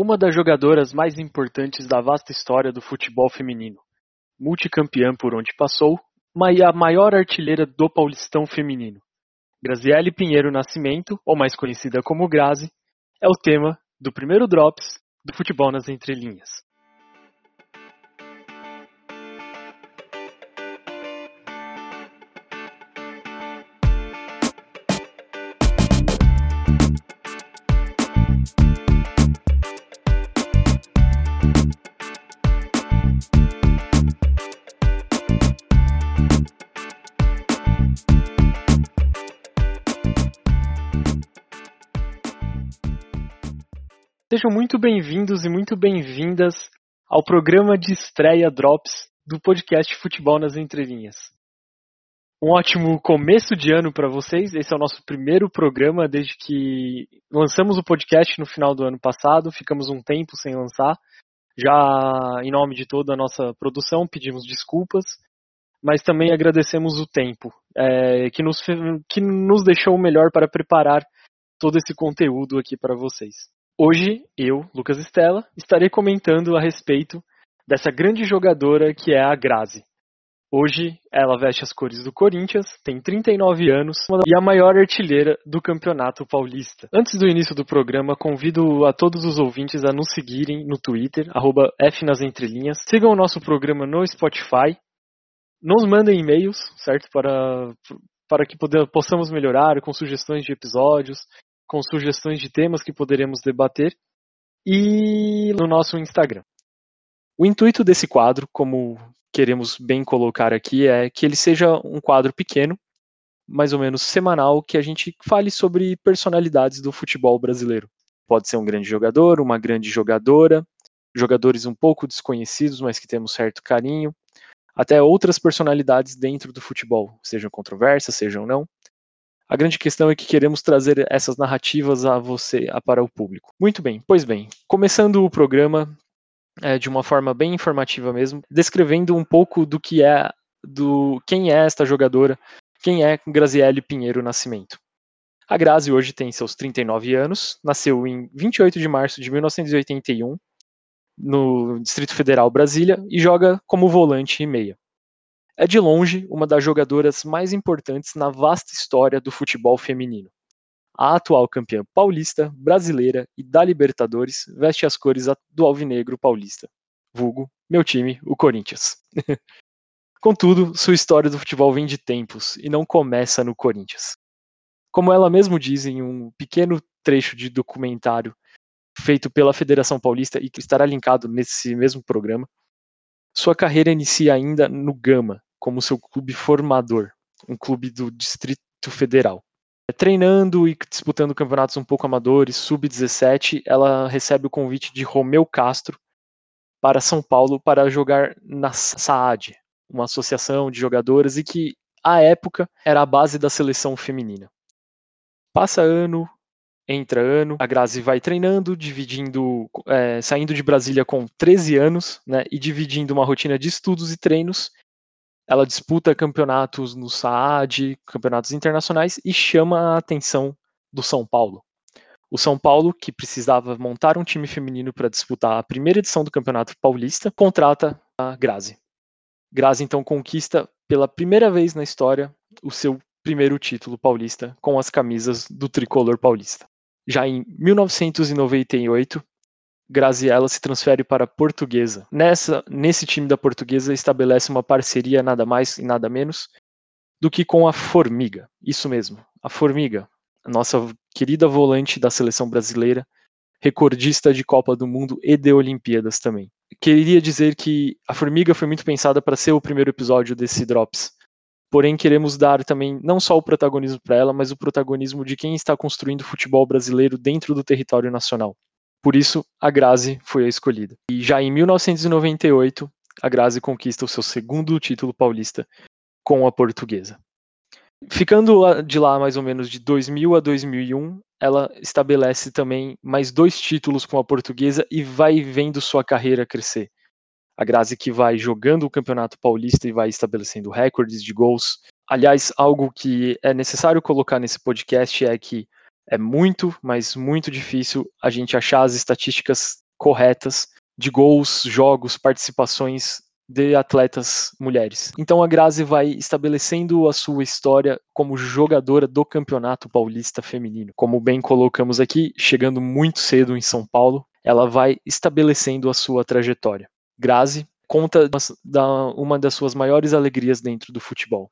uma das jogadoras mais importantes da vasta história do futebol feminino, multicampeã por onde passou, mas a maior artilheira do Paulistão feminino. Graziele Pinheiro Nascimento, ou mais conhecida como Grazi, é o tema do primeiro Drops do Futebol nas Entrelinhas. Sejam muito bem-vindos e muito bem-vindas ao programa de estreia Drops do podcast Futebol nas Entrelinhas. Um ótimo começo de ano para vocês. Esse é o nosso primeiro programa desde que lançamos o podcast no final do ano passado. Ficamos um tempo sem lançar. Já em nome de toda a nossa produção, pedimos desculpas, mas também agradecemos o tempo é, que, nos, que nos deixou melhor para preparar todo esse conteúdo aqui para vocês. Hoje, eu, Lucas Estela, estarei comentando a respeito dessa grande jogadora que é a Grazi. Hoje, ela veste as cores do Corinthians, tem 39 anos e é a maior artilheira do Campeonato Paulista. Antes do início do programa, convido a todos os ouvintes a nos seguirem no Twitter, FNasEntrelinhas. Sigam o nosso programa no Spotify. Nos mandem e-mails, certo? Para, para que possamos melhorar com sugestões de episódios, com sugestões de temas que poderemos debater e no nosso Instagram. O intuito desse quadro, como queremos bem colocar aqui, é que ele seja um quadro pequeno, mais ou menos semanal, que a gente fale sobre personalidades do futebol brasileiro. Pode ser um grande jogador, uma grande jogadora, jogadores um pouco desconhecidos, mas que temos certo carinho, até outras personalidades dentro do futebol, sejam controversas, sejam não. A grande questão é que queremos trazer essas narrativas a você, a, para o público. Muito bem, pois bem, começando o programa é, de uma forma bem informativa mesmo, descrevendo um pouco do que é, do quem é esta jogadora, quem é Graziele Pinheiro Nascimento. A Grazi hoje tem seus 39 anos, nasceu em 28 de março de 1981 no Distrito Federal Brasília e joga como volante e meia é de longe uma das jogadoras mais importantes na vasta história do futebol feminino. A atual campeã paulista, brasileira e da Libertadores veste as cores do alvinegro paulista. Vulgo, meu time, o Corinthians. Contudo, sua história do futebol vem de tempos e não começa no Corinthians. Como ela mesmo diz em um pequeno trecho de documentário feito pela Federação Paulista e que estará linkado nesse mesmo programa, sua carreira inicia ainda no Gama, como seu clube formador, um clube do Distrito Federal. Treinando e disputando campeonatos um pouco amadores, sub-17, ela recebe o convite de Romeu Castro para São Paulo para jogar na SAAD, uma associação de jogadoras e que, à época, era a base da seleção feminina. Passa ano, entra ano, a Grazi vai treinando, dividindo, é, saindo de Brasília com 13 anos, né, e dividindo uma rotina de estudos e treinos ela disputa campeonatos no SAAD, campeonatos internacionais e chama a atenção do São Paulo. O São Paulo, que precisava montar um time feminino para disputar a primeira edição do Campeonato Paulista, contrata a Grazi. Grazi então conquista pela primeira vez na história o seu primeiro título paulista com as camisas do tricolor paulista. Já em 1998, Graziella se transfere para Portuguesa. Nessa, nesse time da Portuguesa estabelece uma parceria nada mais e nada menos do que com a Formiga. Isso mesmo, a Formiga, a nossa querida volante da seleção brasileira, recordista de Copa do Mundo e de Olimpíadas também. Queria dizer que a Formiga foi muito pensada para ser o primeiro episódio desse Drops. Porém, queremos dar também não só o protagonismo para ela, mas o protagonismo de quem está construindo o futebol brasileiro dentro do território nacional. Por isso, a Grazi foi a escolhida. E já em 1998, a Grazi conquista o seu segundo título paulista com a portuguesa. Ficando de lá mais ou menos de 2000 a 2001, ela estabelece também mais dois títulos com a portuguesa e vai vendo sua carreira crescer. A Grazi que vai jogando o Campeonato Paulista e vai estabelecendo recordes de gols. Aliás, algo que é necessário colocar nesse podcast é que é muito, mas muito difícil a gente achar as estatísticas corretas de gols, jogos, participações de atletas mulheres. Então a Grazi vai estabelecendo a sua história como jogadora do Campeonato Paulista Feminino. Como bem colocamos aqui, chegando muito cedo em São Paulo, ela vai estabelecendo a sua trajetória. Grazi conta uma das suas maiores alegrias dentro do futebol.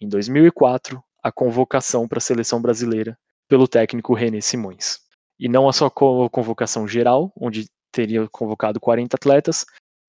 Em 2004, a convocação para a seleção brasileira pelo técnico René Simões. E não a sua convocação geral, onde teria convocado 40 atletas,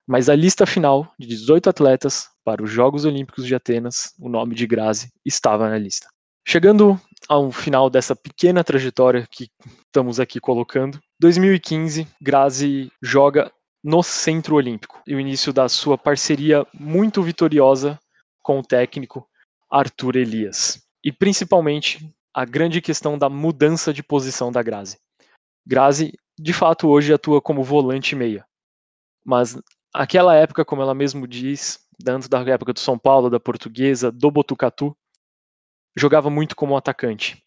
mas a lista final de 18 atletas para os Jogos Olímpicos de Atenas, o nome de Grazi estava na lista. Chegando ao final dessa pequena trajetória que estamos aqui colocando, 2015, Grazi joga no Centro Olímpico e o início da sua parceria muito vitoriosa com o técnico Arthur Elias. E principalmente a grande questão da mudança de posição da Grazi. Grazi, de fato, hoje atua como volante meia. Mas aquela época, como ela mesmo diz, tanto da época do São Paulo, da Portuguesa, do Botucatu, jogava muito como atacante.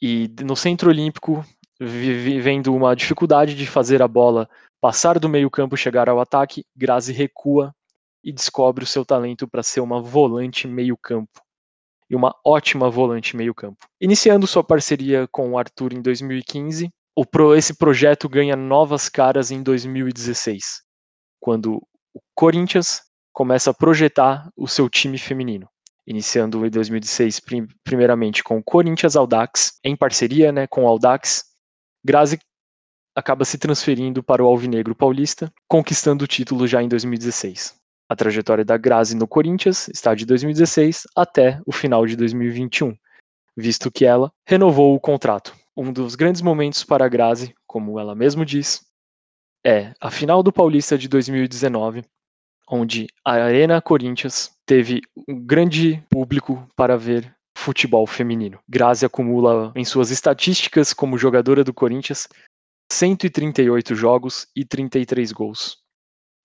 E no Centro Olímpico, vivendo uma dificuldade de fazer a bola passar do meio-campo chegar ao ataque, Grazi recua e descobre o seu talento para ser uma volante meio-campo. Uma ótima volante meio-campo. Iniciando sua parceria com o Arthur em 2015, pro, esse projeto ganha novas caras em 2016, quando o Corinthians começa a projetar o seu time feminino. Iniciando em 2016, prim, primeiramente com o Corinthians Audax, em parceria né, com o Audax, Grazi acaba se transferindo para o Alvinegro Paulista, conquistando o título já em 2016. A trajetória da Grazi no Corinthians está de 2016 até o final de 2021, visto que ela renovou o contrato. Um dos grandes momentos para a Grazi, como ela mesmo diz, é a final do Paulista de 2019, onde a Arena Corinthians teve um grande público para ver futebol feminino. Grazi acumula em suas estatísticas como jogadora do Corinthians 138 jogos e 33 gols.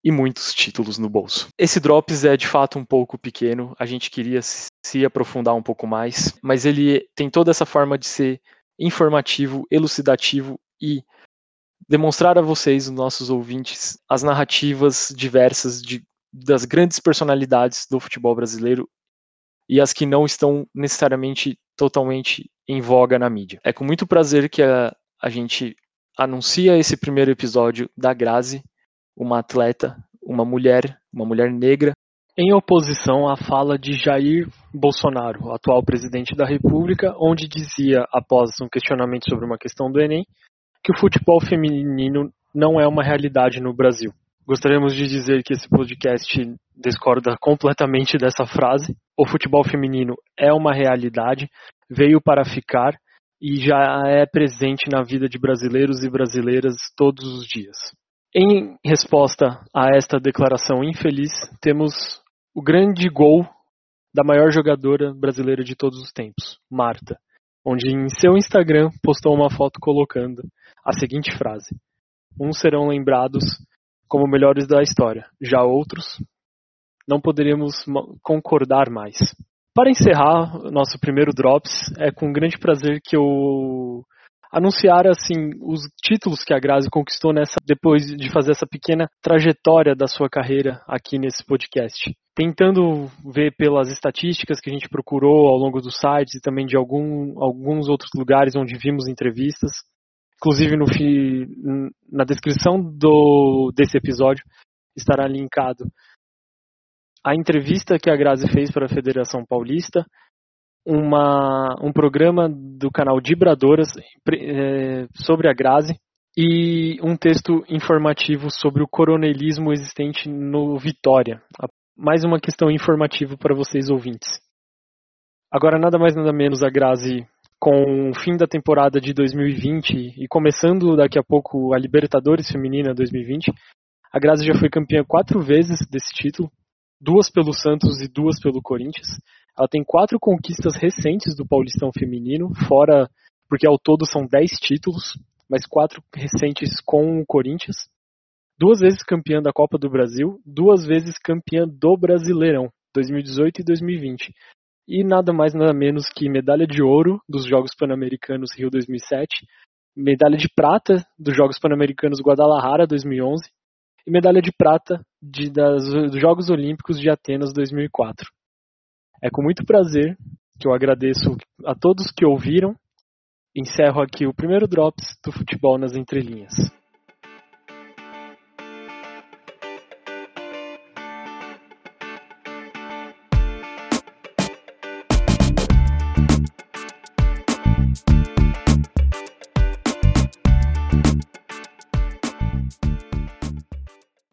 E muitos títulos no bolso. Esse Drops é de fato um pouco pequeno, a gente queria se aprofundar um pouco mais, mas ele tem toda essa forma de ser informativo, elucidativo e demonstrar a vocês, os nossos ouvintes, as narrativas diversas de, das grandes personalidades do futebol brasileiro e as que não estão necessariamente totalmente em voga na mídia. É com muito prazer que a, a gente anuncia esse primeiro episódio da Grazi, uma atleta, uma mulher, uma mulher negra, em oposição à fala de Jair Bolsonaro, atual presidente da República, onde dizia, após um questionamento sobre uma questão do Enem, que o futebol feminino não é uma realidade no Brasil. Gostaríamos de dizer que esse podcast discorda completamente dessa frase. O futebol feminino é uma realidade, veio para ficar e já é presente na vida de brasileiros e brasileiras todos os dias. Em resposta a esta declaração infeliz, temos o grande gol da maior jogadora brasileira de todos os tempos, Marta, onde em seu Instagram postou uma foto colocando a seguinte frase: Uns serão lembrados como melhores da história, já outros não poderíamos concordar mais. Para encerrar nosso primeiro Drops, é com grande prazer que eu anunciar assim os títulos que a Grazi conquistou nessa depois de fazer essa pequena trajetória da sua carreira aqui nesse podcast. Tentando ver pelas estatísticas que a gente procurou ao longo dos sites e também de algum, alguns outros lugares onde vimos entrevistas, inclusive no na descrição do desse episódio estará linkado a entrevista que a Grazi fez para a Federação Paulista, uma, um programa do canal Dibradoras é, sobre a Grazi e um texto informativo sobre o coronelismo existente no Vitória. Mais uma questão informativa para vocês ouvintes. Agora, nada mais nada menos a Grazi com o fim da temporada de 2020 e começando daqui a pouco a Libertadores Feminina 2020, a Grazi já foi campeã quatro vezes desse título, duas pelo Santos e duas pelo Corinthians. Ela tem quatro conquistas recentes do Paulistão Feminino, fora, porque ao todo são dez títulos, mas quatro recentes com o Corinthians. Duas vezes campeã da Copa do Brasil, duas vezes campeã do Brasileirão, 2018 e 2020. E nada mais nada menos que medalha de ouro dos Jogos Pan-Americanos Rio 2007, medalha de prata dos Jogos Pan-Americanos Guadalajara 2011 e medalha de prata de, das, dos Jogos Olímpicos de Atenas 2004. É com muito prazer que eu agradeço a todos que ouviram. Encerro aqui o primeiro Drops do Futebol nas Entrelinhas.